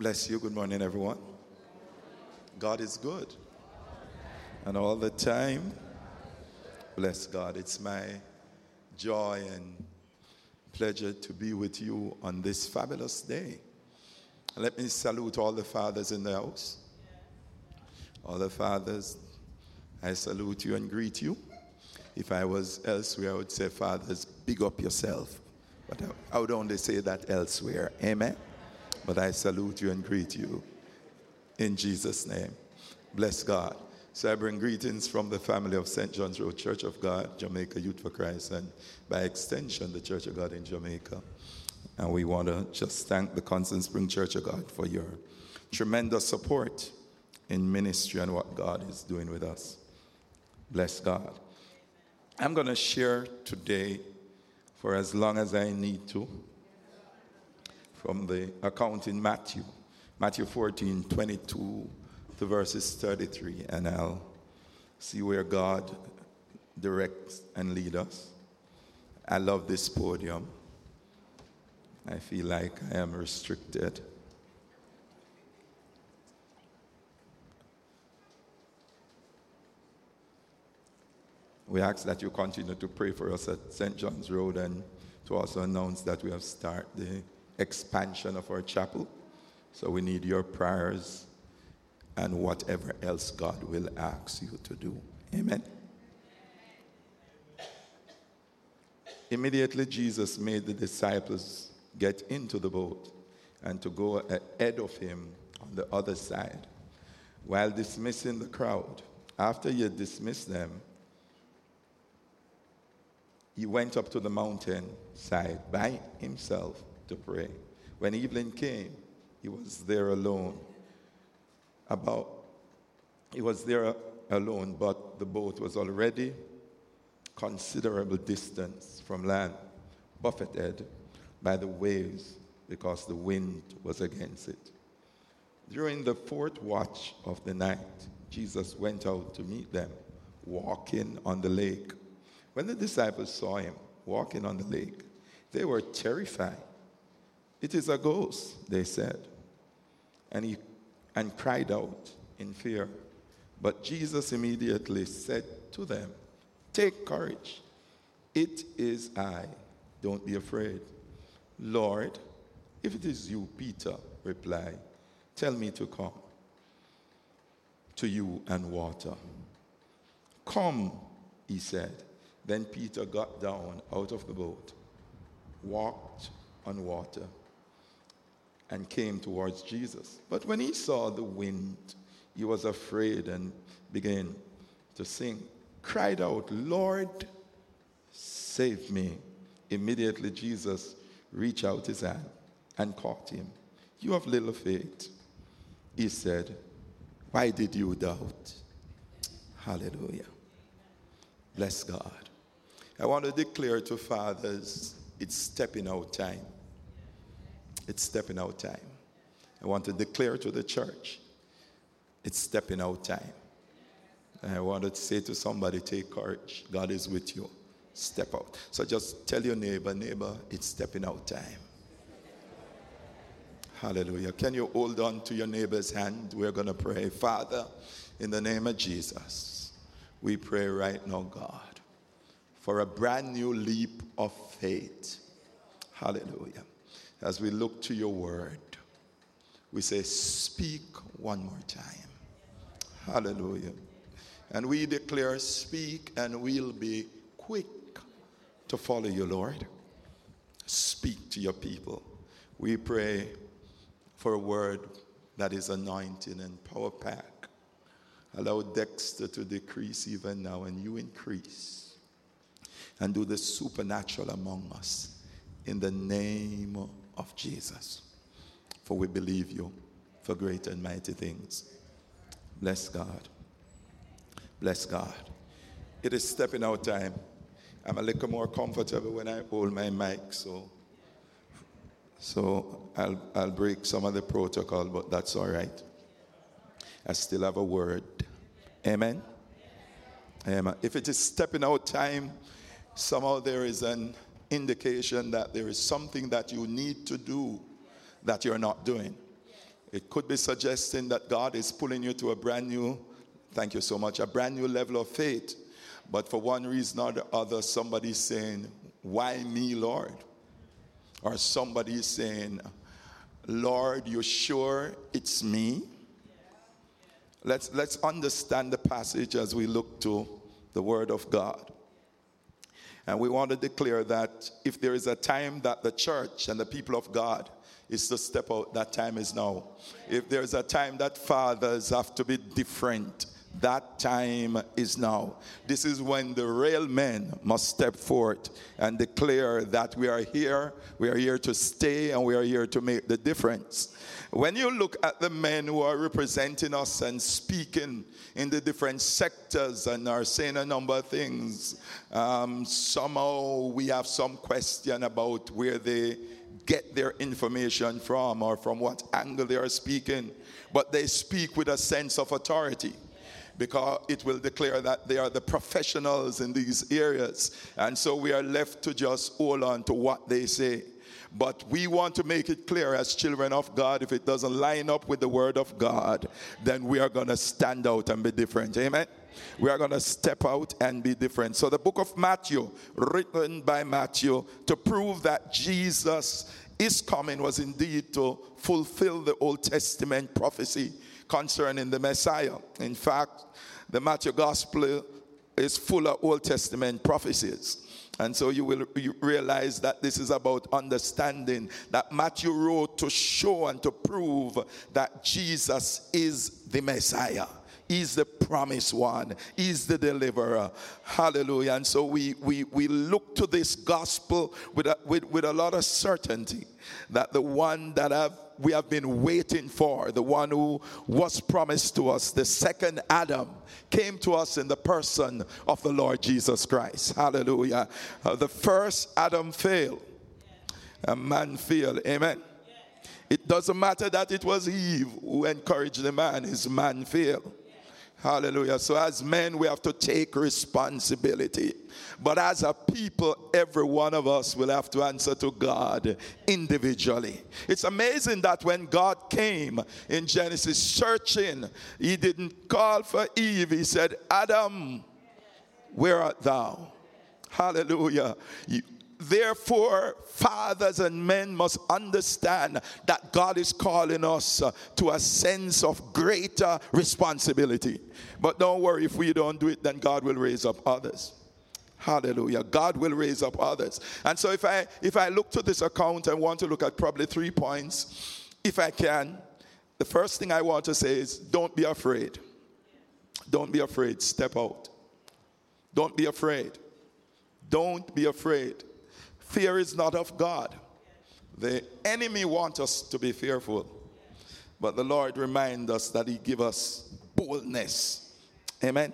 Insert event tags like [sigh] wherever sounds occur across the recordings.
Bless you. Good morning, everyone. God is good. And all the time, bless God. It's my joy and pleasure to be with you on this fabulous day. Let me salute all the fathers in the house. All the fathers, I salute you and greet you. If I was elsewhere, I would say, Fathers, big up yourself. But I would only say that elsewhere. Amen. But I salute you and greet you in Jesus' name. Bless God. So I bring greetings from the family of St. John's Road Church of God, Jamaica Youth for Christ, and by extension, the Church of God in Jamaica. And we want to just thank the Constant Spring Church of God for your tremendous support in ministry and what God is doing with us. Bless God. I'm going to share today for as long as I need to from the account in Matthew, Matthew 14, 22 to verses 33, and I'll see where God directs and leads us. I love this podium. I feel like I am restricted. We ask that you continue to pray for us at St. John's Road and to also announce that we have started the expansion of our chapel. So we need your prayers and whatever else God will ask you to do. Amen. Immediately, Jesus made the disciples get into the boat and to go ahead of him on the other side while dismissing the crowd. After he had dismissed them, he went up to the mountain side by himself to pray. When evening came, he was there alone. About he was there alone, but the boat was already considerable distance from land, buffeted by the waves because the wind was against it. During the fourth watch of the night, Jesus went out to meet them, walking on the lake. When the disciples saw him walking on the lake, they were terrified. It is a ghost, they said. And he and cried out in fear. But Jesus immediately said to them, Take courage. It is I. Don't be afraid. Lord, if it is you, Peter replied, Tell me to come to you and water. Come, he said. Then Peter got down out of the boat, walked on water and came towards Jesus. But when he saw the wind, he was afraid and began to sing, cried out, Lord, save me. Immediately, Jesus reached out his hand and caught him. You have little faith. He said, Why did you doubt? Hallelujah. Bless God. I want to declare to fathers, it's stepping out time. It's stepping out time. I want to declare to the church, it's stepping out time. And I want to say to somebody, take courage. God is with you. Step out. So just tell your neighbor, neighbor, it's stepping out time. Hallelujah. Can you hold on to your neighbor's hand? We're going to pray. Father, in the name of Jesus, we pray right now, God, for a brand new leap of faith. Hallelujah as we look to your word, we say, Speak one more time. Hallelujah. And we declare, Speak, and we'll be quick to follow you, Lord. Speak to your people. We pray for a word that is anointing and power pack. Allow Dexter to decrease even now, and you increase. And do the supernatural among us. In the name of Jesus. For we believe you for great and mighty things. Bless God. Bless God. It is stepping out time. I'm a little more comfortable when I hold my mic, so so I'll I'll break some of the protocol, but that's all right. I still have a word. Amen. Amen. If it is stepping out time, somehow there is an indication that there is something that you need to do that you're not doing. It could be suggesting that God is pulling you to a brand new, thank you so much, a brand new level of faith. But for one reason or the other, somebody's saying, Why me, Lord? Or somebody's saying, Lord, you're sure it's me? Let's, let's understand the passage as we look to the Word of God. And we want to declare that if there is a time that the church and the people of God is to step out, that time is now. If there's a time that fathers have to be different, that time is now. This is when the real men must step forth and declare that we are here, we are here to stay, and we are here to make the difference. When you look at the men who are representing us and speaking in the different sectors and are saying a number of things, um, somehow we have some question about where they get their information from or from what angle they are speaking, but they speak with a sense of authority because it will declare that they are the professionals in these areas. And so we are left to just hold on to what they say. But we want to make it clear as children of God if it doesn't line up with the word of God, then we are going to stand out and be different. Amen. We are going to step out and be different. So, the book of Matthew, written by Matthew, to prove that Jesus is coming, was indeed to fulfill the Old Testament prophecy concerning the Messiah. In fact, the Matthew Gospel is full of Old Testament prophecies. And so you will realize that this is about understanding that Matthew wrote to show and to prove that Jesus is the Messiah. He's the promised one. He's the deliverer. Hallelujah. And so we, we, we look to this gospel with a, with, with a lot of certainty that the one that have, we have been waiting for, the one who was promised to us, the second Adam, came to us in the person of the Lord Jesus Christ. Hallelujah. Uh, the first Adam failed, a man failed. Amen. It doesn't matter that it was Eve who encouraged the man, his man failed. Hallelujah. So, as men, we have to take responsibility. But as a people, every one of us will have to answer to God individually. It's amazing that when God came in Genesis searching, He didn't call for Eve. He said, Adam, where art thou? Hallelujah. Therefore, fathers and men must understand that God is calling us to a sense of greater responsibility. But don't worry, if we don't do it, then God will raise up others. Hallelujah. God will raise up others. And so if I if I look to this account, I want to look at probably three points. If I can, the first thing I want to say is don't be afraid. Don't be afraid. Step out. Don't be afraid. Don't be afraid. Fear is not of God. The enemy wants us to be fearful. But the Lord reminds us that He give us boldness. Amen.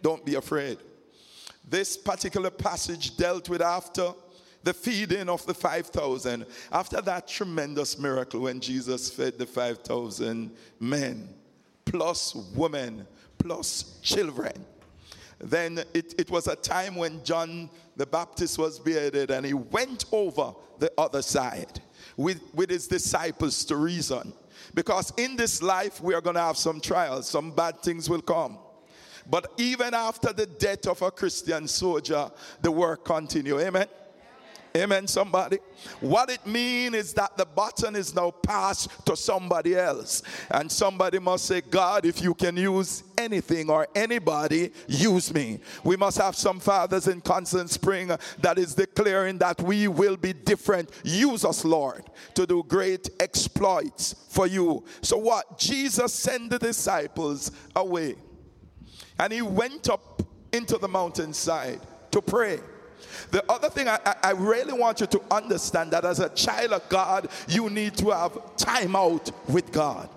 Don't be afraid. This particular passage dealt with after the feeding of the 5,000. After that tremendous miracle when Jesus fed the 5,000 men, plus women, plus children. Then it, it was a time when John the Baptist was beheaded and he went over the other side with, with his disciples to reason. Because in this life, we are going to have some trials, some bad things will come. But even after the death of a Christian soldier, the work continue. Amen. Amen, somebody. What it means is that the button is now passed to somebody else. And somebody must say, God, if you can use anything or anybody, use me. We must have some fathers in Constant Spring that is declaring that we will be different. Use us, Lord, to do great exploits for you. So, what? Jesus sent the disciples away. And he went up into the mountainside to pray. The other thing I, I really want you to understand that as a child of God, you need to have time out with God.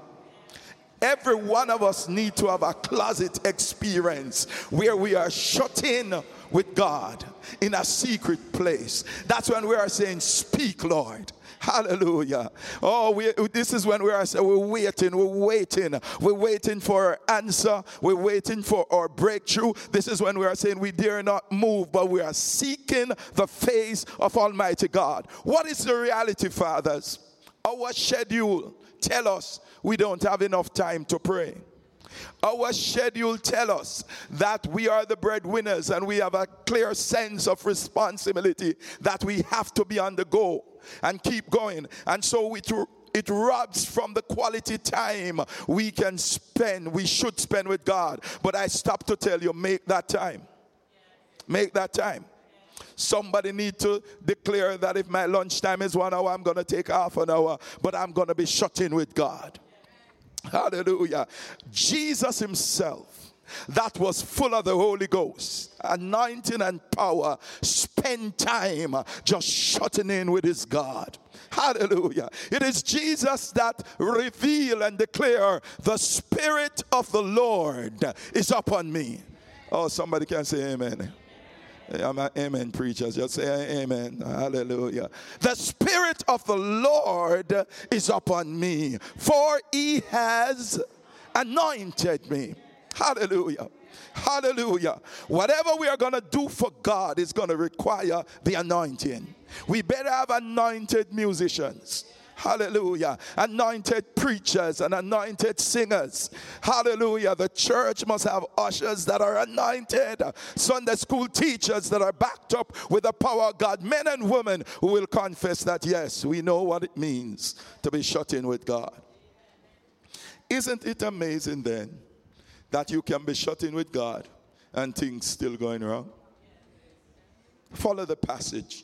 Every one of us need to have a closet experience where we are shut in with God in a secret place. That's when we are saying, Speak, Lord. Hallelujah. Oh, we, this is when we are saying we're waiting, we're waiting, we're waiting for our answer, we're waiting for our breakthrough. This is when we are saying we dare not move, but we are seeking the face of Almighty God. What is the reality, fathers? Our schedule tell us we don't have enough time to pray. Our schedule tell us that we are the breadwinners and we have a clear sense of responsibility that we have to be on the go and keep going. And so we it robs from the quality time we can spend, we should spend with God. But I stop to tell you, make that time. Make that time. Somebody need to declare that if my lunchtime is one hour, I'm going to take half an hour, but I'm going to be shut in with God. Hallelujah. Jesus himself that was full of the Holy Ghost, anointing and power, spend time just shutting in with his God. Hallelujah. It is Jesus that reveal and declare the Spirit of the Lord is upon me. Oh, somebody can say amen. I'm an amen preacher. Just say amen. Hallelujah. The Spirit of the Lord is upon me, for he has anointed me. Hallelujah. Hallelujah. Whatever we are going to do for God is going to require the anointing. We better have anointed musicians. Hallelujah. Anointed preachers and anointed singers. Hallelujah. The church must have ushers that are anointed, Sunday school teachers that are backed up with the power of God, men and women who will confess that, yes, we know what it means to be shut in with God. Isn't it amazing then that you can be shut in with God and things still going wrong? Follow the passage.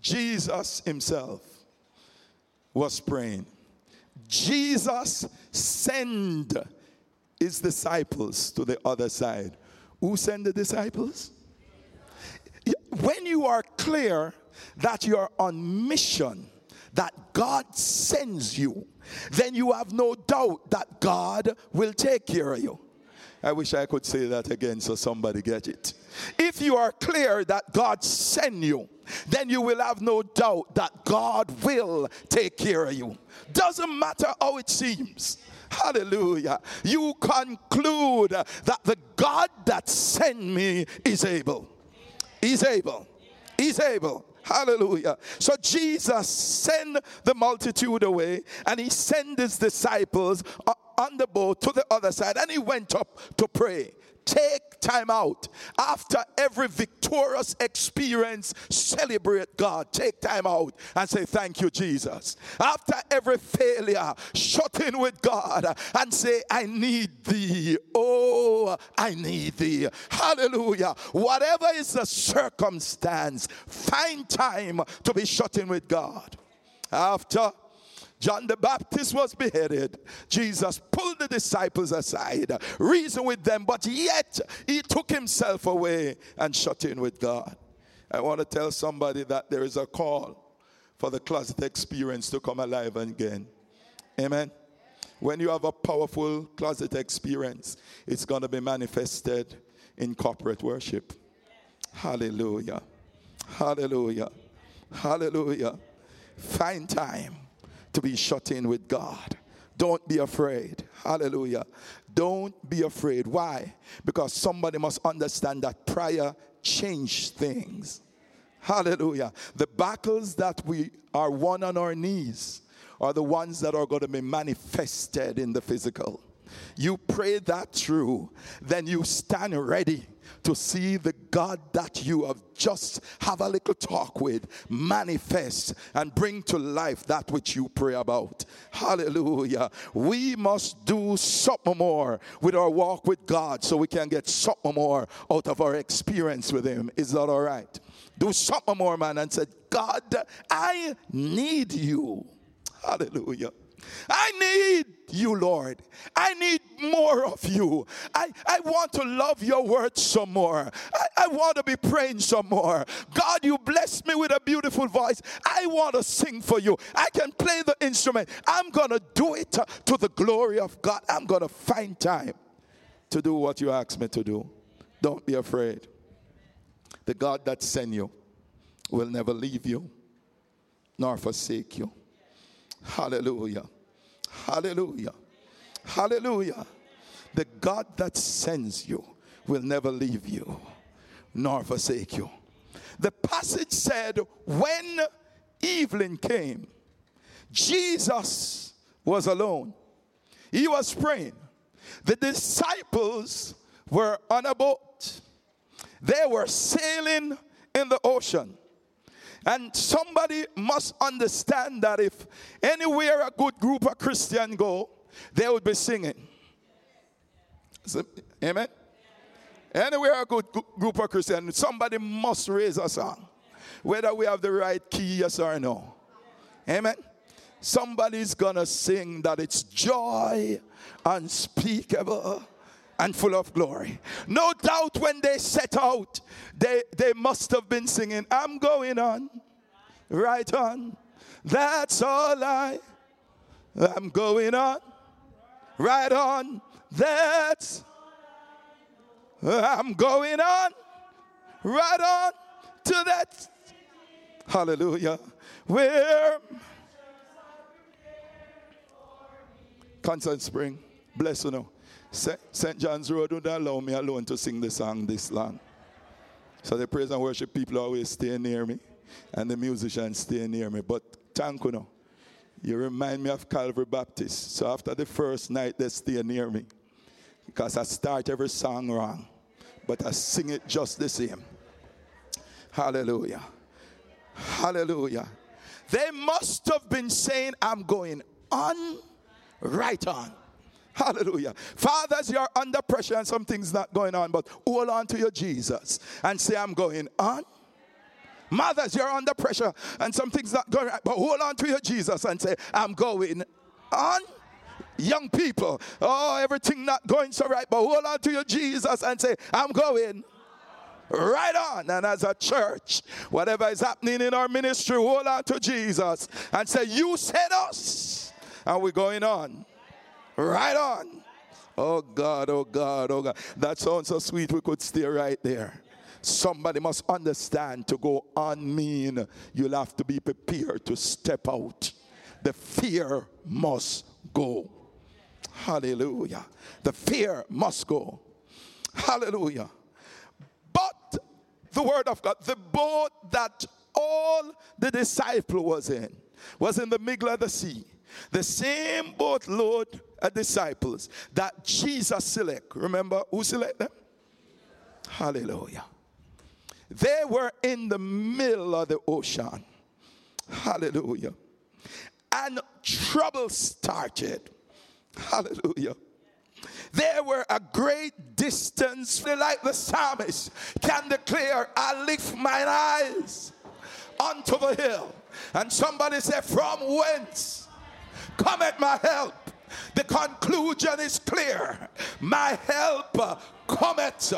Jesus himself was praying. Jesus sent his disciples to the other side. Who sent the disciples? When you are clear that you're on mission, that God sends you, then you have no doubt that God will take care of you. I wish I could say that again so somebody get it. If you are clear that God sent you, then you will have no doubt that God will take care of you. Doesn't matter how it seems. Hallelujah. You conclude that the God that sent me is able. He's able. He's able. Hallelujah. So Jesus sent the multitude away and he sent his disciples on the boat to the other side and he went up to pray. Take time out. After every victorious experience, celebrate God. Take time out and say, Thank you, Jesus. After every failure, shut in with God and say, I need thee. Oh, I need thee. Hallelujah. Whatever is the circumstance, find time to be shut in with God. After John the Baptist was beheaded. Jesus pulled the disciples aside, reasoned with them, but yet he took himself away and shut in with God. I want to tell somebody that there is a call for the closet experience to come alive again. Amen. When you have a powerful closet experience, it's going to be manifested in corporate worship. Hallelujah. Hallelujah. Hallelujah. Find time to be shut in with God. Don't be afraid. Hallelujah. Don't be afraid. Why? Because somebody must understand that prayer changed things. Hallelujah. The battles that we are won on our knees are the ones that are going to be manifested in the physical. You pray that through, then you stand ready to see the God that you have just have a little talk with manifest and bring to life that which you pray about. Hallelujah. We must do something more with our walk with God so we can get something more out of our experience with Him. Is that all right? Do something more, man, and said, God, I need you. Hallelujah. I need you, Lord. I need more of you. I, I want to love your word some more. I, I want to be praying some more. God, you bless me with a beautiful voice. I want to sing for you. I can play the instrument. I'm going to do it to, to the glory of God. I'm going to find time to do what you ask me to do. Don't be afraid. The God that sent you will never leave you nor forsake you. Hallelujah. Hallelujah. Hallelujah. The God that sends you will never leave you nor forsake you. The passage said, when evening came, Jesus was alone. He was praying. The disciples were on a boat. They were sailing in the ocean. And somebody must understand that if anywhere a good group of Christians go, they would be singing. So, amen? Anywhere a good group of Christians, somebody must raise a song. Whether we have the right key, yes or no. Amen? Somebody's gonna sing that it's joy unspeakable and full of glory. No doubt when they set out, they, they must have been singing, I'm going on, right on. That's all I, I'm going on, right on. That's, I'm going on, right on to that. Hallelujah. Where Constant Spring, bless you know. St. John's Road would allow me alone to sing the song this long. So the praise and worship people always stay near me, and the musicians stay near me. But thank you, you remind me of Calvary Baptist. So after the first night, they stay near me. Because I start every song wrong, but I sing it just the same. Hallelujah. Hallelujah. They must have been saying, I'm going on, right on. Hallelujah. Fathers, you're under pressure and something's not going on, but hold on to your Jesus and say, I'm going on. Mothers, you're under pressure and something's not going right, but hold on to your Jesus and say, I'm going on. Young people, oh, everything not going so right, but hold on to your Jesus and say, I'm going right on. And as a church, whatever is happening in our ministry, hold on to Jesus and say, You sent us, and we're going on. Right on. Oh God, oh God, oh God. That sounds so sweet. We could stay right there. Somebody must understand to go on mean you'll have to be prepared to step out. The fear must go. Hallelujah. The fear must go. Hallelujah. But the word of God, the boat that all the disciple was in was in the middle of the sea. The same boat load disciples that Jesus select. Remember who select them? Hallelujah. They were in the middle of the ocean. Hallelujah. And trouble started. Hallelujah. They were a great distance, like the psalmist can declare, I lift mine eyes unto the hill. And somebody said, From whence cometh my help? The conclusion is clear. My help cometh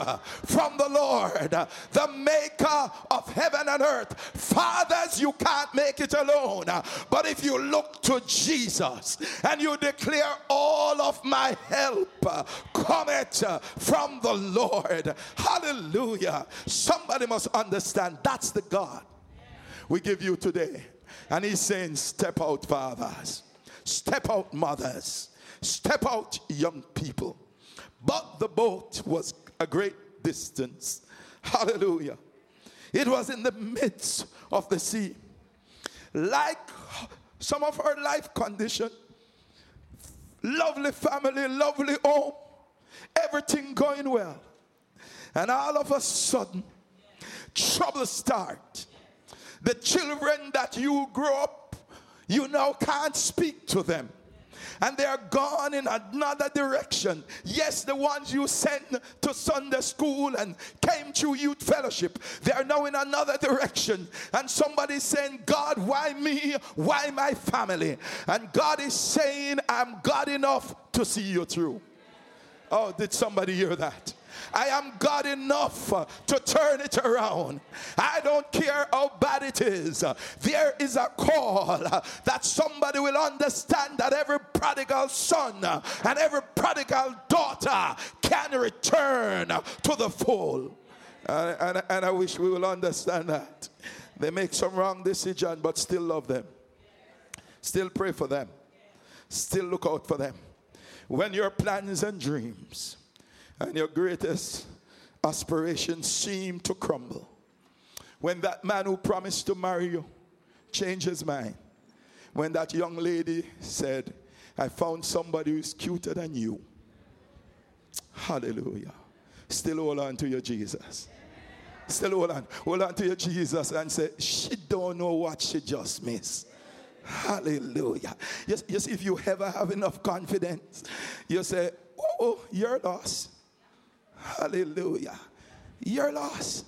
from the Lord, the maker of heaven and earth. Fathers, you can't make it alone. But if you look to Jesus and you declare, All of my help cometh from the Lord. Hallelujah. Somebody must understand that's the God we give you today. And he's saying, Step out, fathers. Step out, mothers. Step out, young people. But the boat was a great distance. Hallelujah. It was in the midst of the sea. Like some of our life condition, lovely family, lovely home, everything going well. And all of a sudden, trouble start. The children that you grew up, you now can't speak to them and they're gone in another direction. Yes, the ones you sent to Sunday school and came to youth fellowship, they are now in another direction. And somebody's saying, God, why me? Why my family? And God is saying, I'm God enough to see you through. Oh, did somebody hear that? I am God enough to turn it around. I don't care how bad it is. There is a call that somebody will understand that every prodigal son and every prodigal daughter can return to the fold. And, and, and I wish we will understand that. They make some wrong decision, but still love them. Still pray for them. Still look out for them. When your plans and dreams and your greatest aspirations seem to crumble. When that man who promised to marry you changed his mind. When that young lady said, I found somebody who's cuter than you. Hallelujah. Still hold on to your Jesus. Still hold on. Hold on to your Jesus and say, she don't know what she just missed. Hallelujah. Yes, yes, if you ever have enough confidence, you say, Oh, oh you're lost. Hallelujah. You're lost.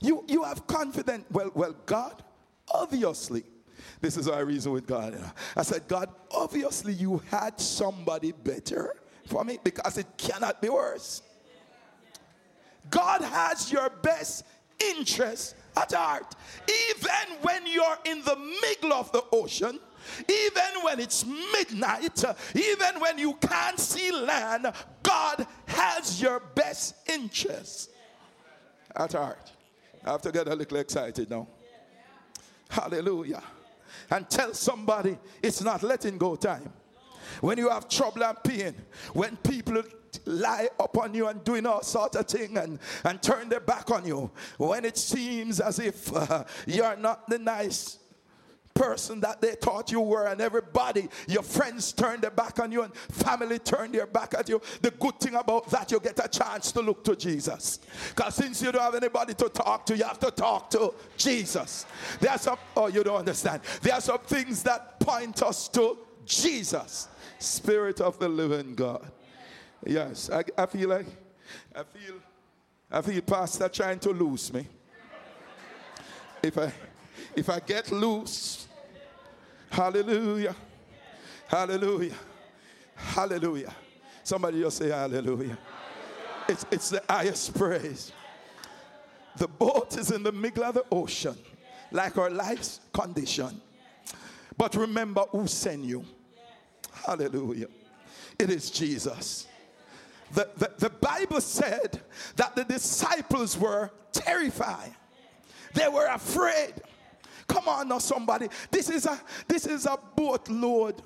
You you have confidence. Well, well, God, obviously. This is our reason with God. I said, God, obviously you had somebody better for me because it cannot be worse. God has your best interest at heart. Even when you're in the middle of the ocean, even when it's midnight, even when you can't see land, God has your best interest at heart. I have to get a little excited now. Hallelujah. And tell somebody it's not letting go time. When you have trouble and pain, when people lie upon you and doing all sorts of things and, and turn their back on you, when it seems as if uh, you're not the nice person that they thought you were, and everybody, your friends turned their back on you, and family turned their back at you. The good thing about that, you get a chance to look to Jesus. Because since you don't have anybody to talk to, you have to talk to Jesus. There are some, oh, you don't understand. There are some things that point us to Jesus, Spirit of the living God. Yes, I, I feel like, I feel, I feel Pastor trying to lose me. If I, if I get loose, hallelujah, hallelujah, hallelujah. Somebody just say hallelujah. It's, it's the highest praise. The boat is in the middle of the ocean, like our life's condition. But remember who sent you. Hallelujah. It is Jesus. The, the, the Bible said that the disciples were terrified. They were afraid. Come on now, somebody. This is a this is a boatload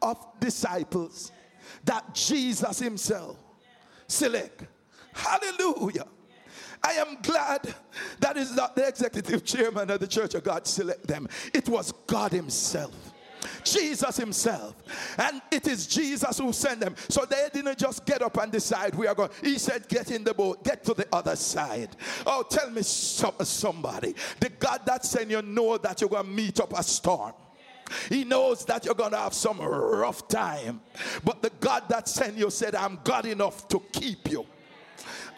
of disciples that Jesus Himself select. Hallelujah. I am glad that is not the executive chairman of the Church of God select them. It was God Himself. Jesus Himself. And it is Jesus who sent them. So they didn't just get up and decide we are going. He said, Get in the boat, get to the other side. Oh, tell me some, somebody. The God that sent you know that you're going to meet up a storm. He knows that you're going to have some rough time. But the God that sent you said, I'm God enough to keep you.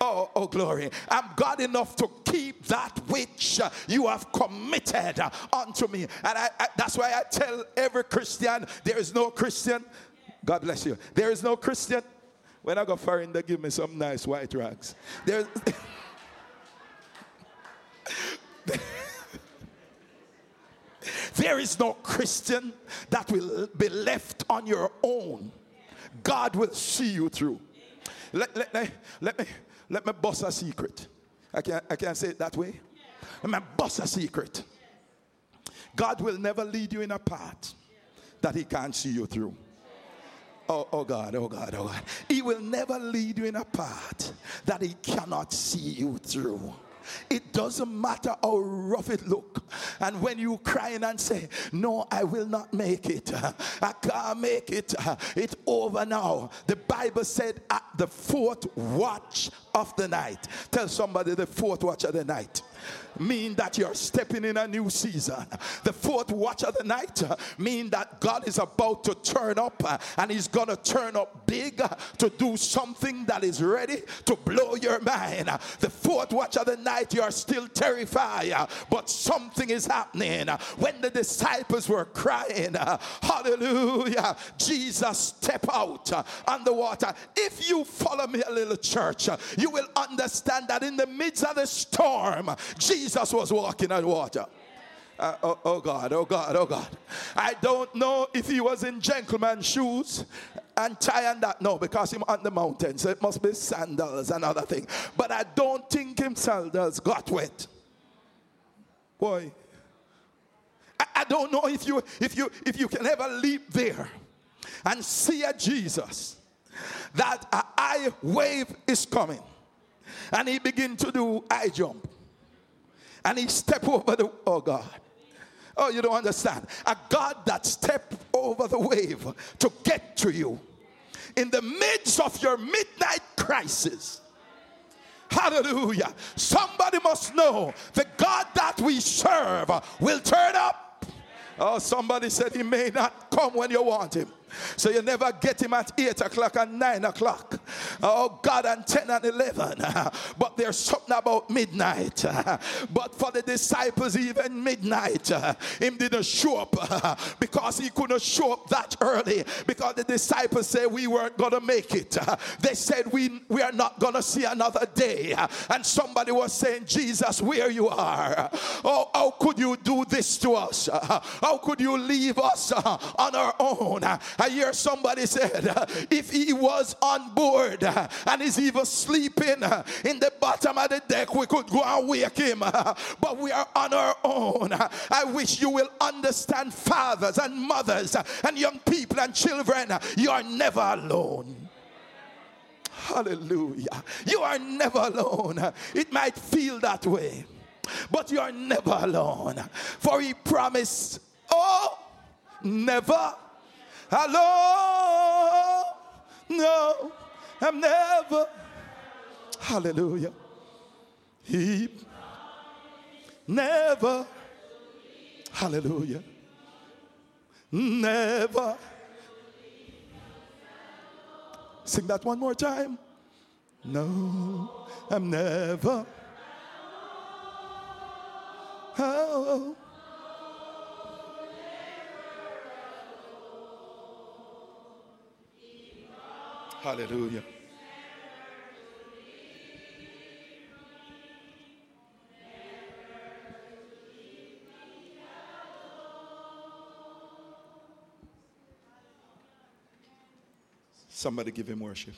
Oh, oh, glory. I'm God enough to keep that which you have committed unto me. And I, I, that's why I tell every Christian there is no Christian. God bless you. There is no Christian. When I go foreign, they give me some nice white rags. There's. [laughs] There is no Christian that will be left on your own. God will see you through. Let, let, let, let me let me bust a secret. I can't I can't say it that way. Let me bust a secret. God will never lead you in a path that He can't see you through. Oh, oh God, oh God, oh God. He will never lead you in a path that He cannot see you through. It doesn't matter how rough it look. And when you crying and say, no, I will not make it. I can't make it. It's over now. The Bible said at the fourth watch of the night. Tell somebody the fourth watch of the night mean that you're stepping in a new season. The fourth watch of the night uh, mean that God is about to turn up uh, and he's going to turn up big uh, to do something that is ready to blow your mind. The fourth watch of the night you're still terrified, but something is happening. When the disciples were crying, hallelujah, Jesus step out on the water. If you follow me a little church, you will understand that in the midst of the storm, Jesus was walking on water. Uh, oh, oh, God, oh God, oh God. I don't know if he was in gentleman shoes and tie and that. No, because him on the mountain, so it must be sandals and other thing. But I don't think him sandals got wet. Boy. I, I don't know if you if you if you can ever leap there and see a Jesus that a high wave is coming and he begin to do high jump and he step over the, oh God. Oh, you don't understand. A God that step over the wave to get to you. In the midst of your midnight crisis, Hallelujah. Somebody must know the God that we serve will turn up. Oh, somebody said he may not come when you want him. So you never get him at 8 o'clock and 9 o'clock. Oh God, and 10 and 11. [laughs] But there's something about midnight. [laughs] But for the disciples, even midnight, [laughs] him didn't show up because he couldn't show up that early because the disciples said we weren't going to make it. They said we, we are not going to see another day. And somebody was saying, Jesus, where you are. Oh, how could you do this to us? How could you leave us on our own? I hear somebody said, if he was on board uh, and is even sleeping uh, in the bottom of the deck, we could go and wake him. But we are on our own. I wish you will understand, fathers and mothers and young people and children, you are never alone. Hallelujah. You are never alone. It might feel that way, but you are never alone. For he promised, oh, never Hello. No, I'm never. Hallelujah. He never. Hallelujah. Never. Sing that one more time. No, I'm never. Oh. Hallelujah. Somebody give him worship.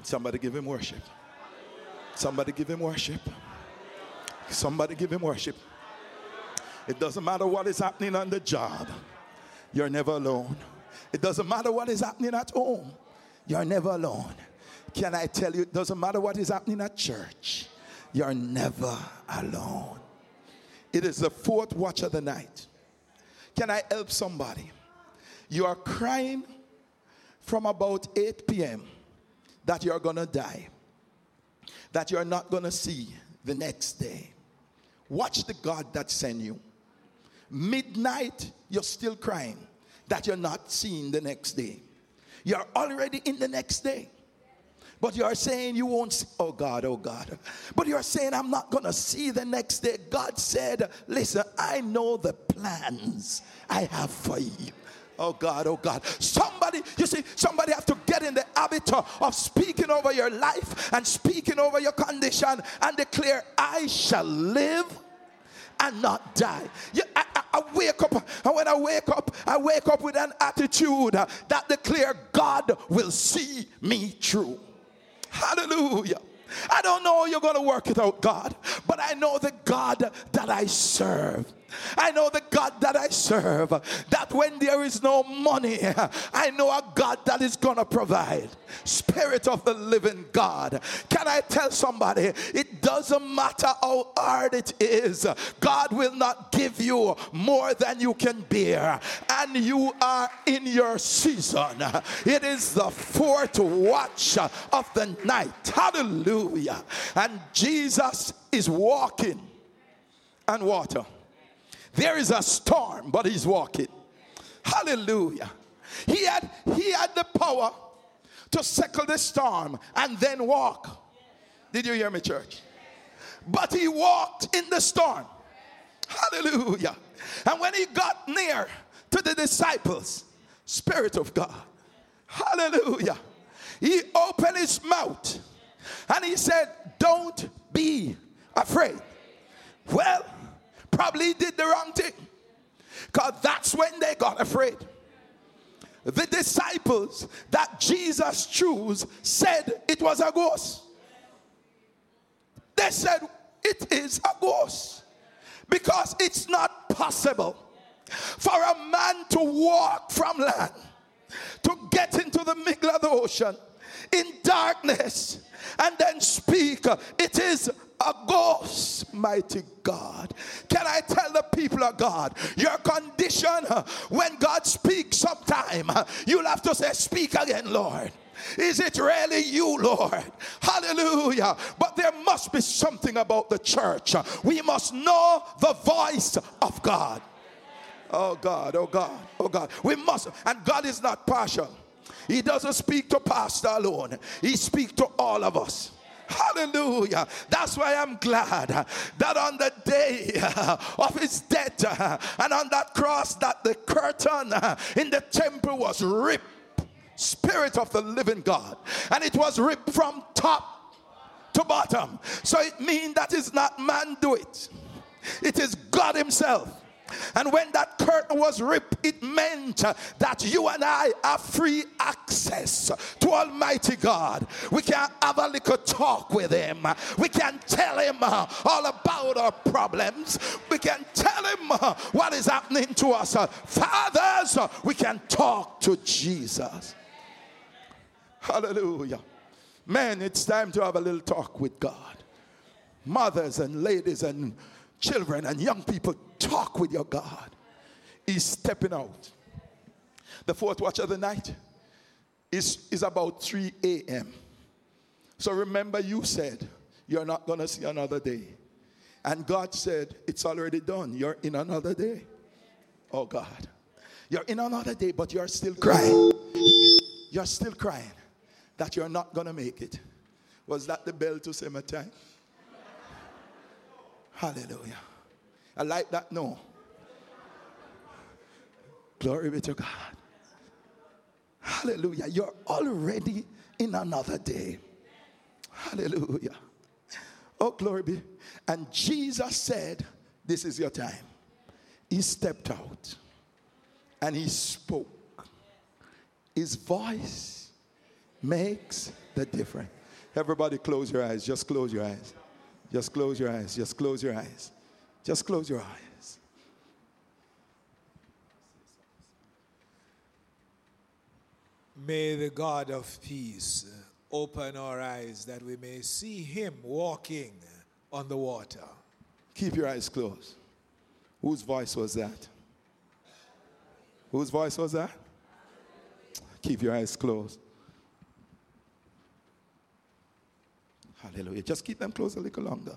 Somebody give him worship. Somebody give him worship. Somebody give him worship. It doesn't matter what is happening on the job, you're never alone. It doesn't matter what is happening at home, you're never alone. Can I tell you, it doesn't matter what is happening at church, you're never alone. It is the fourth watch of the night. Can I help somebody? You are crying from about 8 p.m. that you're gonna die, that you're not gonna see the next day. Watch the God that sent you. Midnight, you're still crying that you're not seeing the next day. You're already in the next day. But you're saying you won't see, oh God, oh God. But you're saying I'm not gonna see the next day. God said, Listen, I know the plans I have for you. Oh God, oh God. Somebody, you see, somebody have to get in the habit of speaking over your life and speaking over your condition and declare, I shall live and not die. You, I, I, wake up, and when I wake up, I wake up with an attitude that declare God will see me through. Hallelujah. I don't know you're going to work it out, God, but I know the God that I serve I know the God that I serve, that when there is no money, I know a God that is going to provide. Spirit of the living God. Can I tell somebody, it doesn't matter how hard it is, God will not give you more than you can bear. And you are in your season. It is the fourth watch of the night. Hallelujah. And Jesus is walking on water. There is a storm, but he's walking. Hallelujah. He had, he had the power to settle the storm and then walk. Did you hear me, church? But he walked in the storm. Hallelujah. And when he got near to the disciples, Spirit of God, hallelujah, he opened his mouth and he said, Don't be afraid. Well, probably did the wrong thing. Because that's when they got afraid. The disciples that Jesus chose said it was a ghost. They said it is a ghost. Because it's not possible for a man to walk from land to get into the middle of the ocean in darkness and then speak. It is a ghost, mighty God. Can I tell the people of God, your condition when God speaks sometime, you'll have to say, Speak again, Lord. Is it really you, Lord? Hallelujah. But there must be something about the church. We must know the voice of God. Oh God, oh God, oh God. We must, and God is not partial. He doesn't speak to pastor alone. He speaks to all of us. Hallelujah. That's why I'm glad that on the day [laughs] of his death and on that cross that the curtain in the temple was ripped. Spirit of the living God. And it was ripped from top to bottom. So it means that is not man do it. It is God himself. And when that curtain was ripped, it meant that you and I have free access to Almighty God. We can have a little talk with Him. We can tell Him all about our problems. We can tell Him what is happening to us. Fathers, we can talk to Jesus. Hallelujah. Man, it's time to have a little talk with God. Mothers and ladies and children and young people, talk with your God. He's stepping out. The fourth watch of the night is, is about 3 a.m. So remember, you said you're not going to see another day. And God said, It's already done. You're in another day. Oh, God. You're in another day, but you're still crying. You're still crying that you're not going to make it. Was that the bell to say my time? Hallelujah. I like that. No. Glory be to God. Hallelujah. You're already in another day. Hallelujah. Oh, glory be. And Jesus said, This is your time. He stepped out and he spoke. His voice makes the difference. Everybody, close your eyes. Just close your eyes. Just close your eyes. Just close your eyes. Just close your eyes. May the God of peace open our eyes that we may see him walking on the water. Keep your eyes closed. Whose voice was that? Whose voice was that? Keep your eyes closed. Hallelujah. Just keep them closed a little longer.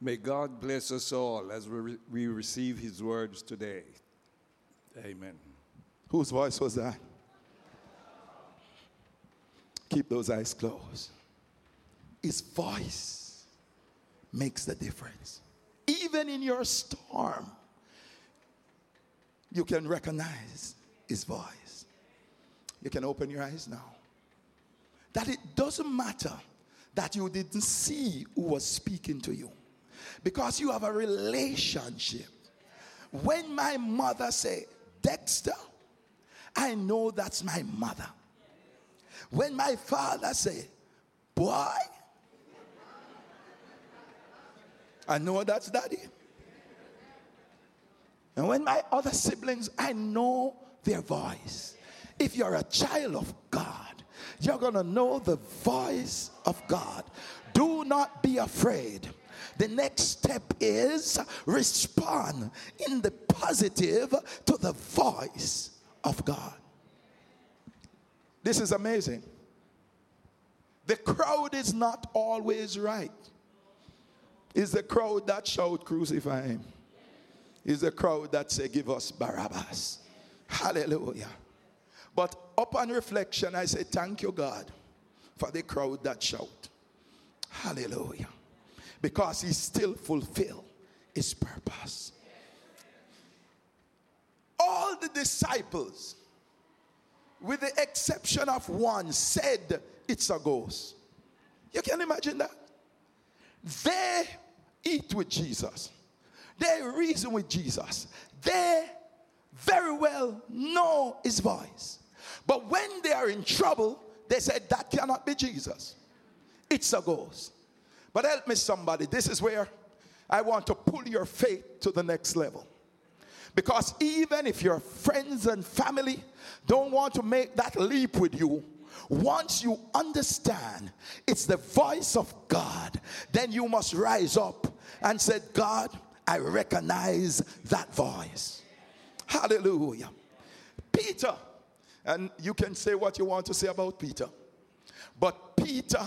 May God bless us all as we, re- we receive his words today. Amen. Whose voice was that? Keep those eyes closed. His voice makes the difference. Even in your storm, you can recognize his voice. You can open your eyes now that it doesn't matter that you didn't see who was speaking to you because you have a relationship. When my mother say, Dexter, I know that's my mother. When my father say, boy, I know that's daddy. And when my other siblings, I know their voice. If you're a child of God, you're going to know the voice of God. Do not be afraid. The next step is respond in the positive to the voice of God. This is amazing. The crowd is not always right. Is the crowd that shout crucify him? Is the crowd that say give us Barabbas? Hallelujah. But upon reflection, I say, Thank you, God, for the crowd that shout. Hallelujah. Because he still fulfill his purpose. All the disciples, with the exception of one, said it's a ghost. You can imagine that? They eat with Jesus. They reason with Jesus. They very well know his voice. But when they are in trouble, they said that cannot be Jesus. It's a ghost. But help me, somebody. This is where I want to pull your faith to the next level. Because even if your friends and family don't want to make that leap with you, once you understand it's the voice of God, then you must rise up and say, God, I recognize that voice. Hallelujah. Peter, and you can say what you want to say about Peter, but Peter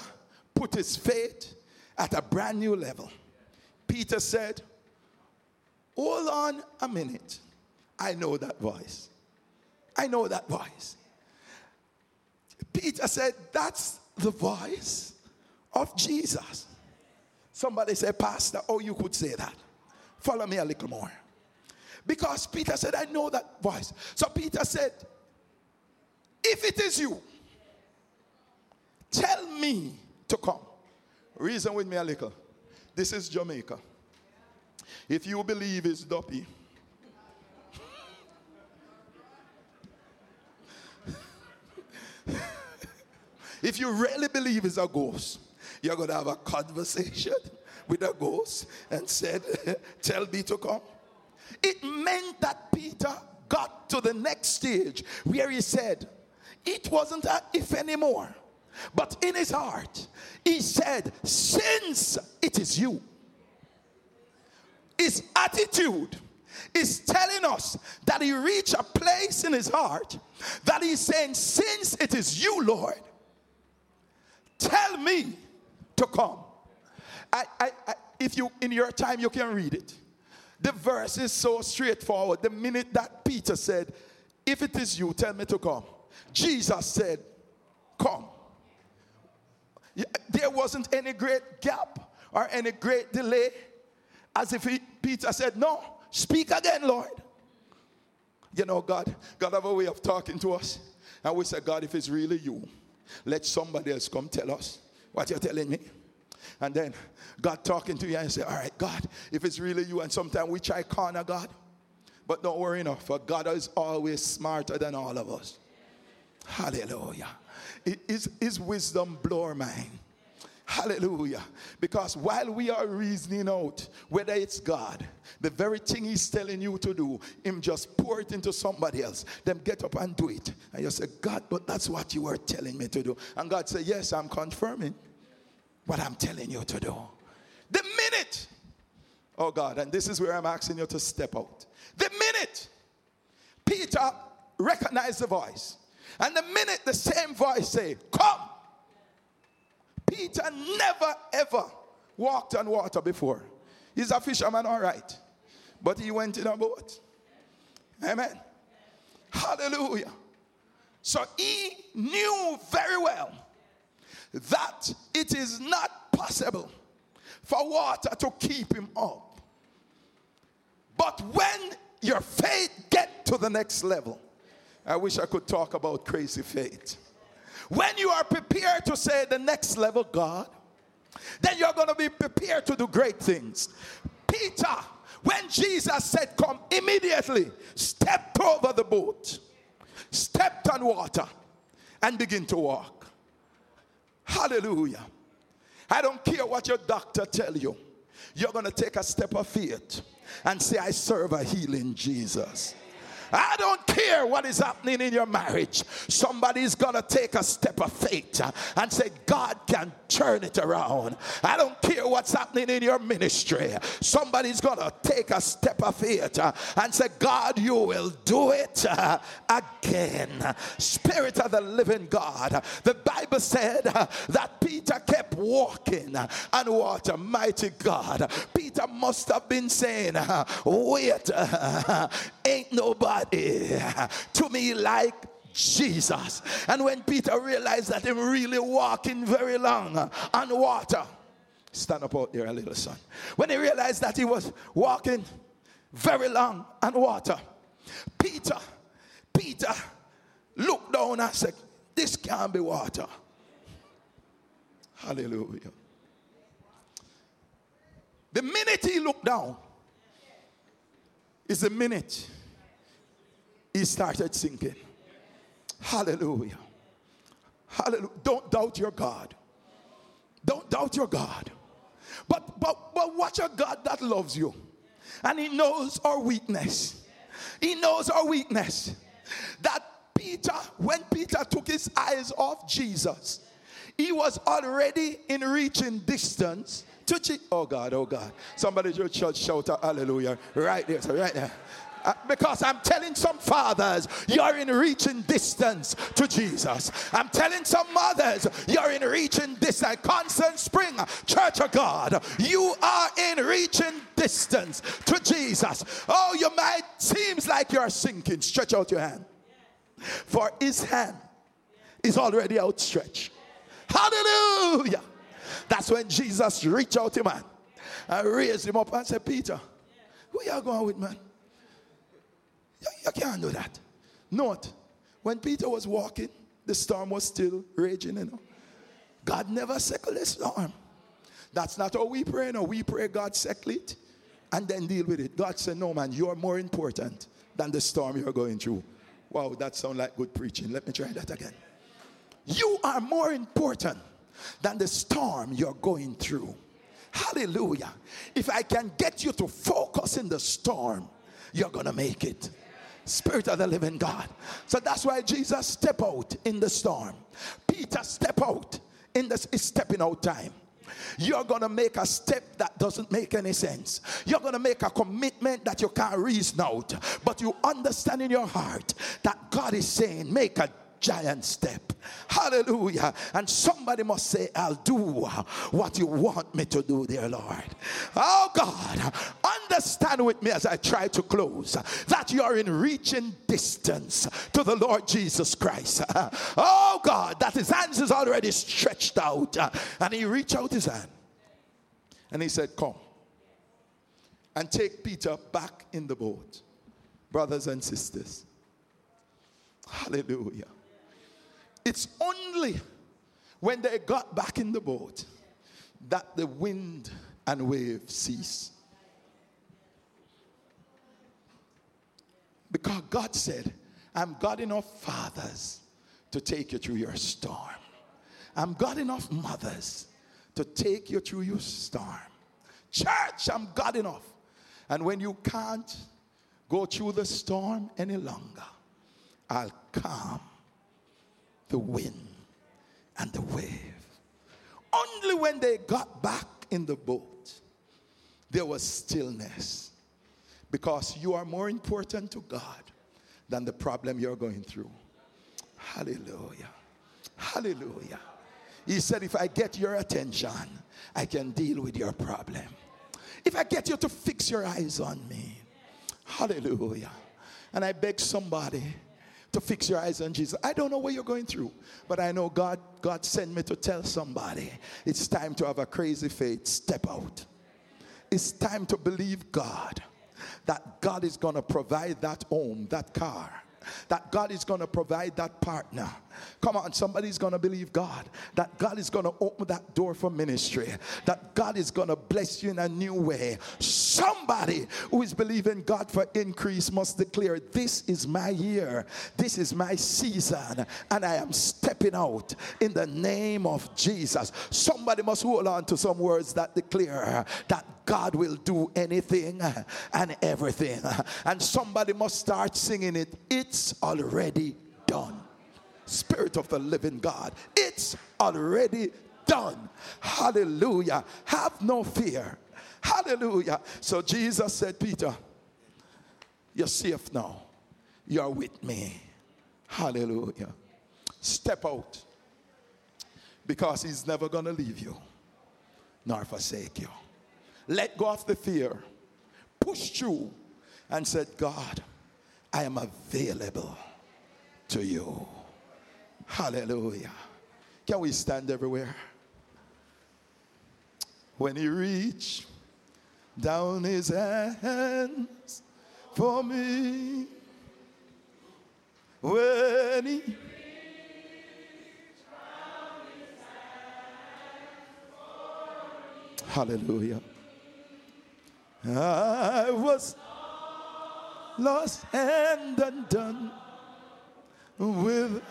put his faith at a brand new level. Peter said, Hold on a minute. I know that voice. I know that voice. Peter said, That's the voice of Jesus. Somebody said, Pastor, oh, you could say that. Follow me a little more. Because Peter said, I know that voice. So Peter said, If it is you, tell me to come. Reason with me a little. This is Jamaica. If you believe it's Duppy, [laughs] if you really believe it's a ghost, you're going to have a conversation with a ghost and said, [laughs] Tell me to come. It meant that Peter got to the next stage where he said, It wasn't a if anymore. But in his heart, he said, Since it is you, his attitude is telling us that he reached a place in his heart that he's saying, Since it is you, Lord, tell me to come. I, I, I, if you, in your time, you can read it. The verse is so straightforward. The minute that Peter said, If it is you, tell me to come, Jesus said, Come. There wasn't any great gap or any great delay. As if he, Peter said, No, speak again, Lord. You know, God, God have a way of talking to us. And we say, God, if it's really you, let somebody else come tell us what you're telling me. And then God talking to you and say, All right, God, if it's really you, and sometimes we try corner God. But don't worry enough, for God is always smarter than all of us. Hallelujah. His, his wisdom blow mind. Hallelujah. Because while we are reasoning out whether it's God, the very thing He's telling you to do, Him just pour it into somebody else. Then get up and do it. And you say, God, but that's what you were telling me to do. And God said, Yes, I'm confirming what I'm telling you to do. The minute, oh God, and this is where I'm asking you to step out. The minute Peter recognized the voice, and the minute the same voice say, Come, Peter never ever walked on water before. He's a fisherman, all right. But he went in a boat. Amen. Hallelujah. So he knew very well that it is not possible for water to keep him up. But when your faith get to the next level, I wish I could talk about crazy faith. When you are prepared to say the next level, God, then you're going to be prepared to do great things. Peter, when Jesus said, Come immediately, stepped over the boat, stepped on water, and begin to walk. Hallelujah. I don't care what your doctor tell you. You're going to take a step of faith and say, I serve a healing Jesus. I don't care what is happening in your marriage. Somebody's going to take a step of faith and say, God can turn it around. I don't care what's happening in your ministry. Somebody's going to take a step of faith and say, God, you will do it again. Spirit of the living God. The Bible said that Peter kept walking on water. Mighty God. Peter must have been saying, wait, [laughs] ain't nobody [laughs] to me like Jesus. And when Peter realized that him really walking very long on water, stand up out there a little son. When he realized that he was walking very long on water, Peter, Peter looked down and said, This can't be water. Hallelujah. The minute he looked down is the minute he started sinking. Hallelujah. Hallelujah. Don't doubt your God. Don't doubt your God. But but but watch a God that loves you. And he knows our weakness. He knows our weakness. That Peter, when Peter took his eyes off Jesus, he was already in reaching distance to Jesus. Oh God, oh God. Somebody should shout, shout hallelujah right there, so right there. Uh, because I'm telling some fathers, you're in reaching distance to Jesus. I'm telling some mothers, you're in reaching distance. Constant Spring, Church of God, you are in reaching distance to Jesus. Oh, you might seems like you're sinking. Stretch out your hand, for His hand is already outstretched. Hallelujah. That's when Jesus reached out to man and raised him up and said, Peter, who you going with, man? You, you can't do that. Note, when Peter was walking, the storm was still raging, you know. God never settled the storm. That's not how we pray. No, we pray God settle it and then deal with it. God said, No, man, you're more important than the storm you're going through. Wow, that sounds like good preaching. Let me try that again. You are more important than the storm you're going through. Hallelujah. If I can get you to focus in the storm, you're going to make it. Spirit of the living God. So that's why Jesus step out in the storm. Peter step out in the stepping out time. You're going to make a step that doesn't make any sense. You're going to make a commitment that you can't reason out. But you understand in your heart that God is saying, make a giant step. Hallelujah. And somebody must say, I'll do what you want me to do, dear Lord. Oh God, understand with me as I try to close that you are in reaching distance to the Lord Jesus Christ. [laughs] Oh God, that his hands is already stretched out. And he reached out his hand and he said, Come and take Peter back in the boat. Brothers and sisters. Hallelujah. It's only when they got back in the boat that the wind and wave ceased. Because God said, I'm God enough fathers to take you through your storm. I'm God enough mothers to take you through your storm. Church, I'm God enough. And when you can't go through the storm any longer, I'll calm the wind and the wave. Only when they got back in the boat, there was stillness. Because you are more important to God than the problem you're going through. Hallelujah. Hallelujah. He said, If I get your attention, I can deal with your problem. If I get you to fix your eyes on me, hallelujah. And I beg somebody to fix your eyes on Jesus. I don't know what you're going through, but I know God God sent me to tell somebody it's time to have a crazy faith. Step out. It's time to believe God that God is going to provide that home, that car, that God is going to provide that partner. Come on, somebody's going to believe God that God is going to open that door for ministry, that God is going to bless you in a new way. Somebody who is believing God for increase must declare, This is my year, this is my season, and I am stepping out in the name of Jesus. Somebody must hold on to some words that declare that God will do anything and everything. And somebody must start singing it. It's already done. Spirit of the living God, it's already done. Hallelujah. Have no fear. Hallelujah. So Jesus said, Peter, you're safe now. You're with me. Hallelujah. Step out because he's never going to leave you nor forsake you. Let go of the fear. Push through and said, God, I am available to you. Hallelujah. Can we stand everywhere? When he reached down his hands for me, when he Hallelujah. I was lost and undone with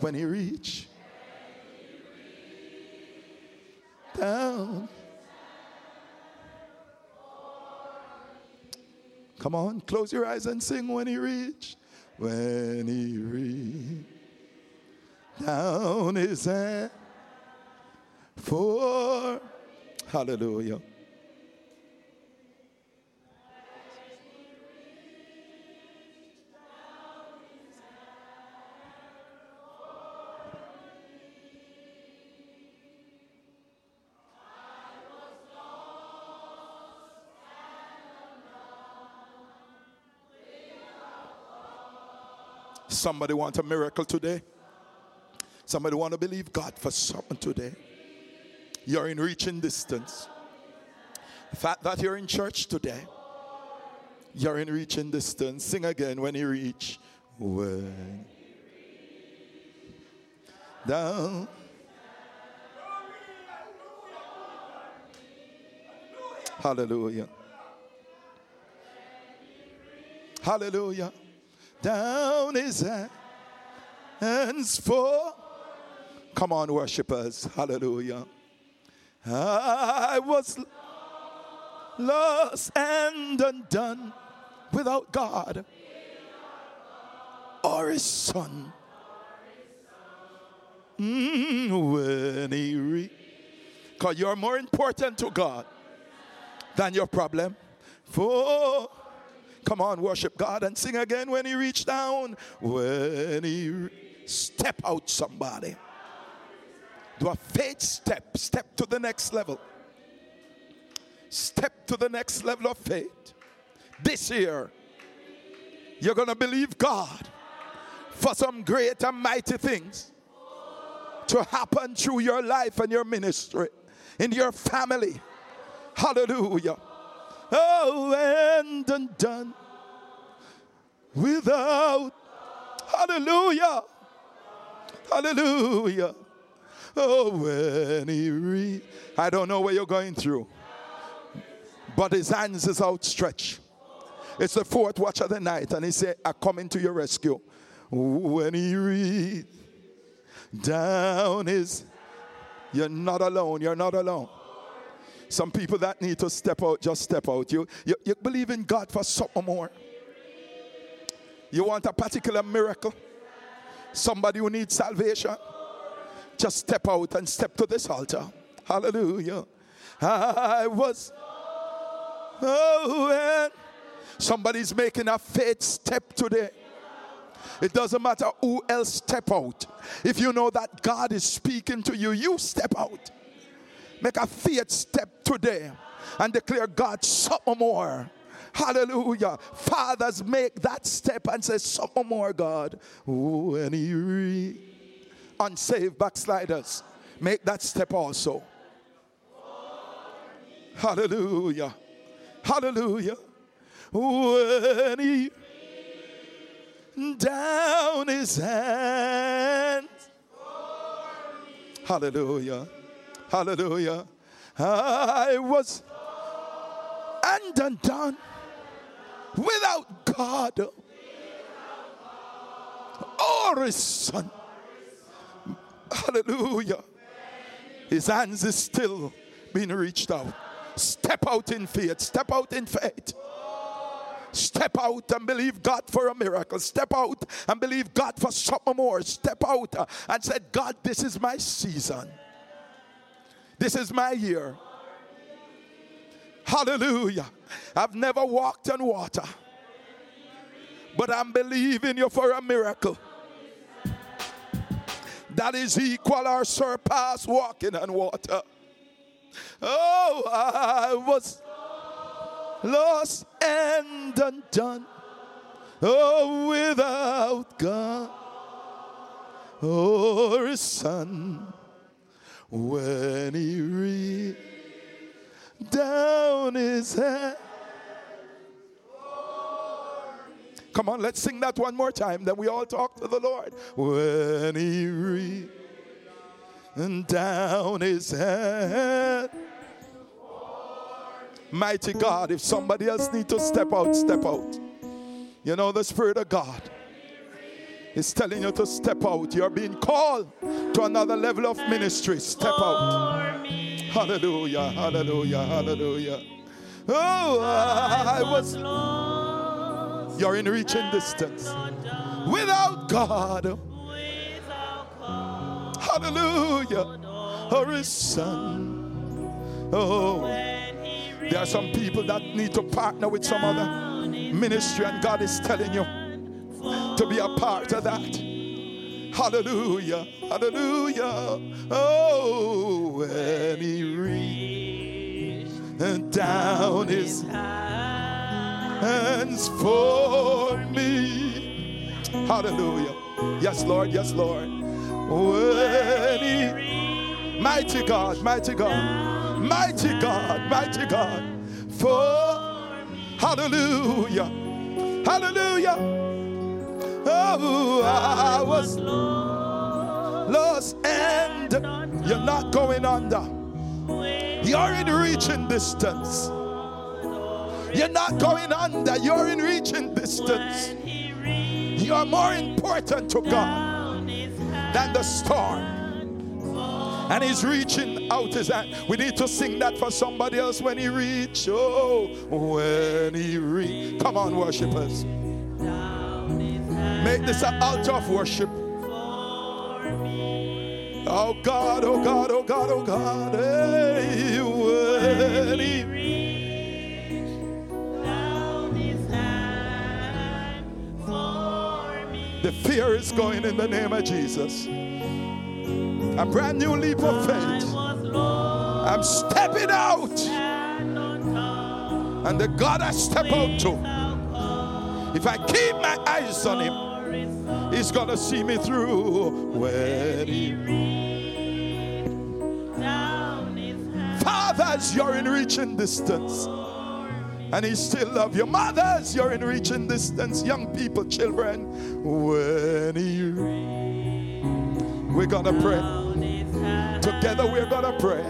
when he reached down Come on, close your eyes and sing when he reached. When he reached down his hand for hallelujah. Somebody want a miracle today? Somebody want to believe God for something today? You're in reaching distance. The fact that you're in church today, you're in reaching distance. Sing again when you reach. When down. Hallelujah. Hallelujah. Down his hands for. Come on, worshipers. Hallelujah. I was lost and undone without God or his son. Mm, when he re- Because you're more important to God than your problem. For come on, worship God and sing again when he reached down. When he step out, somebody. Do a faith step, step to the next level. Step to the next level of faith. This year, you're going to believe God for some great and mighty things to happen through your life and your ministry, in your family. Hallelujah. Oh, and undone without. Hallelujah. Hallelujah. Oh, when he read. I don't know what you're going through, but his hands is outstretched. It's the fourth watch of the night, and he said, I come into your rescue. When he read down his, you're not alone, you're not alone. Some people that need to step out, just step out. You, you, you believe in God for something more. You want a particular miracle? Somebody who needs salvation? Just step out and step to this altar. Hallelujah. I was. Oh, and somebody's making a faith step today. It doesn't matter who else step out. If you know that God is speaking to you, you step out. Make a faith step today and declare God something more. Hallelujah. Fathers make that step and say something more, God. When he re- unsaved backsliders, make that step also. Hallelujah. Hallelujah. When he down his hand. Hallelujah. Hallelujah. I was and undone without God or his son. Hallelujah. His hands is still being reached out. Step out in faith. Step out in faith. Step out and believe God for a miracle. Step out and believe God for something more. Step out and said, God, this is my season. This is my year. Hallelujah. I've never walked on water, but I'm believing you for a miracle that is equal or surpass walking on water. Oh, I was lost and undone. Oh, without God or His Son, when He reached down His hand. Come on, let's sing that one more time. Then we all talk to the Lord. When He reached down His hand. Mighty God, if somebody else need to step out, step out. You know the Spirit of God is telling you to step out. You're being called to another level of ministry. Step out. Hallelujah, hallelujah, hallelujah. Oh, I was lost. you're in reaching distance. Without God, hallelujah, or his son. Oh, there are some people that need to partner with some other ministry, and God is telling you to be a part of that. Hallelujah, hallelujah. Oh, when he reached down his hands for me. Hallelujah. Yes, Lord, yes, Lord. When he, mighty God, mighty God, mighty God, mighty God, for hallelujah, hallelujah. Oh, I was lost and you're not going under. You're in reaching distance. You're not going under, you're in reaching distance. You're more important to God than the storm. And he's reaching out his hand. We need to sing that for somebody else when he reach. Oh, when he reach. Come on, worshipers. Make this an altar of worship. Oh God, oh God, oh God, oh God. Hey, he The fear is going in the name of Jesus. A brand new leap of faith. I'm stepping out. And the God I step out to, if I keep my eyes on Him, He's going to see me through. When He Fathers, you're in reaching distance. And he still loves you. Mothers, you're in reaching distance. Young people, children, when he we're gonna pray. Together we're gonna pray.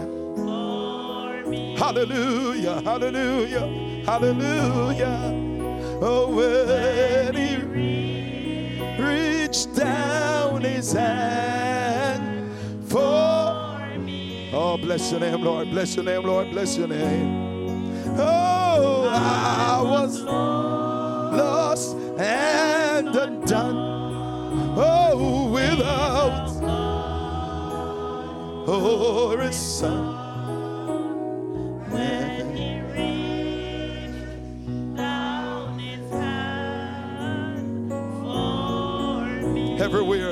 Hallelujah, hallelujah, hallelujah. Oh, when he down his hand for me. Oh, bless your name, Lord. Bless your name, Lord. Bless your name. Oh, I was lost and undone. Oh, without oh, his son.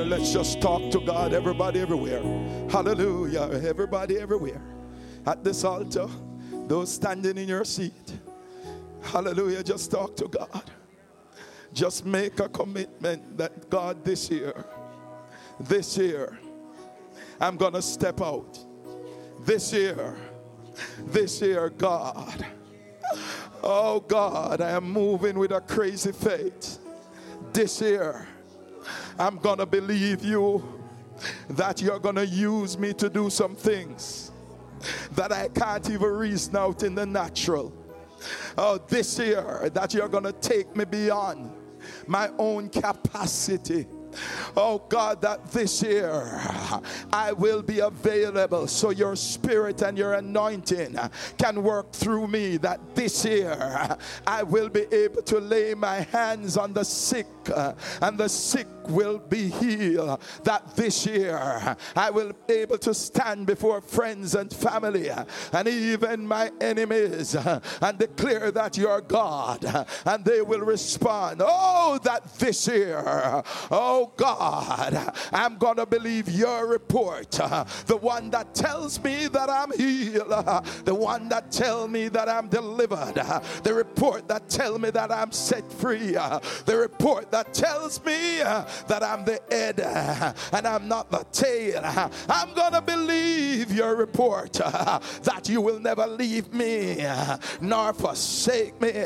Let's just talk to God. Everybody, everywhere. Hallelujah. Everybody, everywhere. At this altar, those standing in your seat. Hallelujah. Just talk to God. Just make a commitment that God, this year, this year, I'm going to step out. This year, this year, God. Oh God, I am moving with a crazy faith. This year, I'm going to believe you that you're going to use me to do some things that I can't even reason out in the natural. Oh, this year, that you're going to take me beyond my own capacity. Oh God, that this year I will be available so your spirit and your anointing can work through me. That this year I will be able to lay my hands on the sick Uh, and the sick will be healed. That this year I will be able to stand before friends and family and even my enemies and declare that you're God and they will respond. Oh, that this year, oh God, I'm going to believe your report. The one that tells me that I'm healed, the one that tells me that I'm delivered, the report that tells me that I'm set free, the report that tells me uh, that I'm the head uh, and I'm not the tail. I'm going to believe your report uh, that you will never leave me nor forsake me.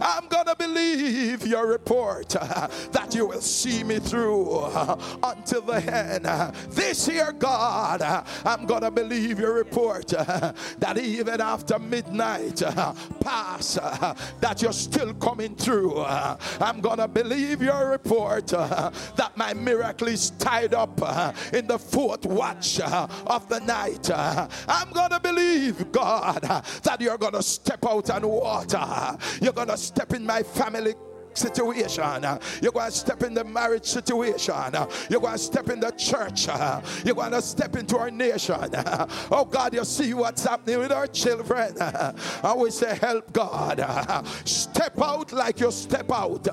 I'm going to believe your report that you will see me through until the end. This year, God, I'm going to believe your report that even after midnight pass, that you're still coming through. I'm going to believe your report uh, that my miracle is tied up uh, in the fourth watch uh, of the night. I'm going to believe, God, that you're going to step out and water. You're going to step in my family situation. You're going to step in the marriage situation. You're going to step in the church. You're going to step into our nation. Oh God, you see what's happening with our children. I we say, Help God. Step out like you step out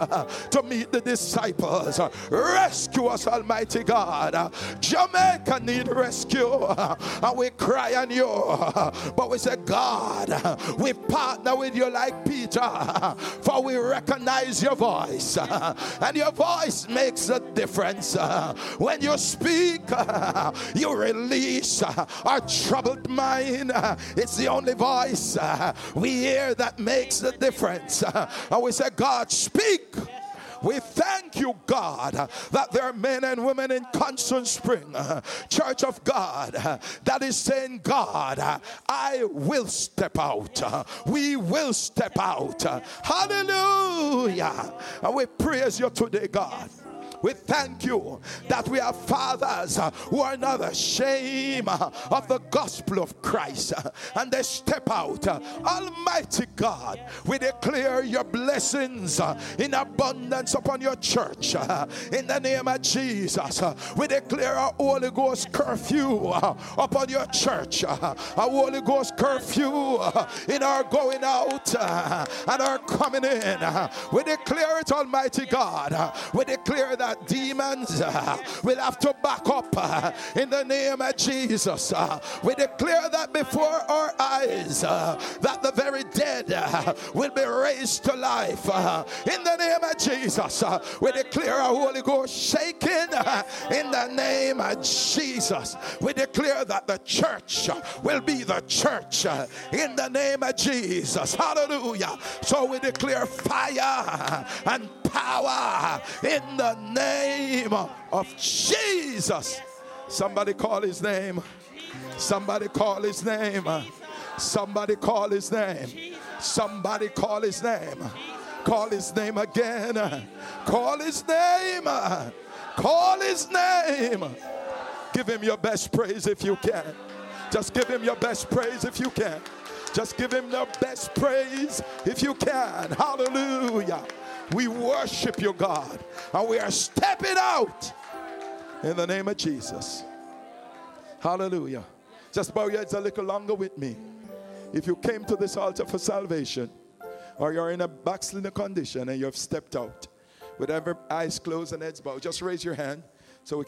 to meet the disciples. Rescue us, Almighty God. Jamaica need rescue. And we cry on you. But we say, God, we partner with you like Peter. For we recognize your voice. [laughs] And your voice makes a difference. [laughs] When you speak, [laughs] you release our troubled mind. It's the only voice we hear that makes a difference. And we say, God, speak. We thank you, God, that there are men and women in Constant Spring, Church of God, that is saying, God, I will step out. We will step out. Hallelujah. And we praise you today, God. We thank you that we are fathers uh, who are not ashamed uh, of the gospel of Christ uh, and they step out. Almighty God, we declare your blessings in abundance upon your church in the name of Jesus. We declare a Holy Ghost curfew upon your church, a Holy Ghost curfew in our going out and our coming in. We declare it, Almighty God. We declare that demons uh, will have to back up uh, in the name of Jesus. Uh, we declare that before our eyes uh, that the very dead uh, will be raised to life uh, in the name of Jesus. we declare a Holy Ghost shaking in the name of Jesus. We declare that the church will be the church in the name of Jesus. Hallelujah. So we declare fire and power in the name of Jesus. Somebody call his name. Somebody call his name. Somebody call his name. Somebody call his name. Call his name again. Call his name. Call his name. Give him your best praise if you can. Just give him your best praise if you can. Just give him the best praise if you can. Hallelujah. We worship you, God, and we are stepping out in the name of Jesus. Hallelujah. Just bow your heads a little longer with me. If you came to this altar for salvation, or you're in a backsliding condition and you've stepped out, with every eyes closed and heads bowed, just raise your hand.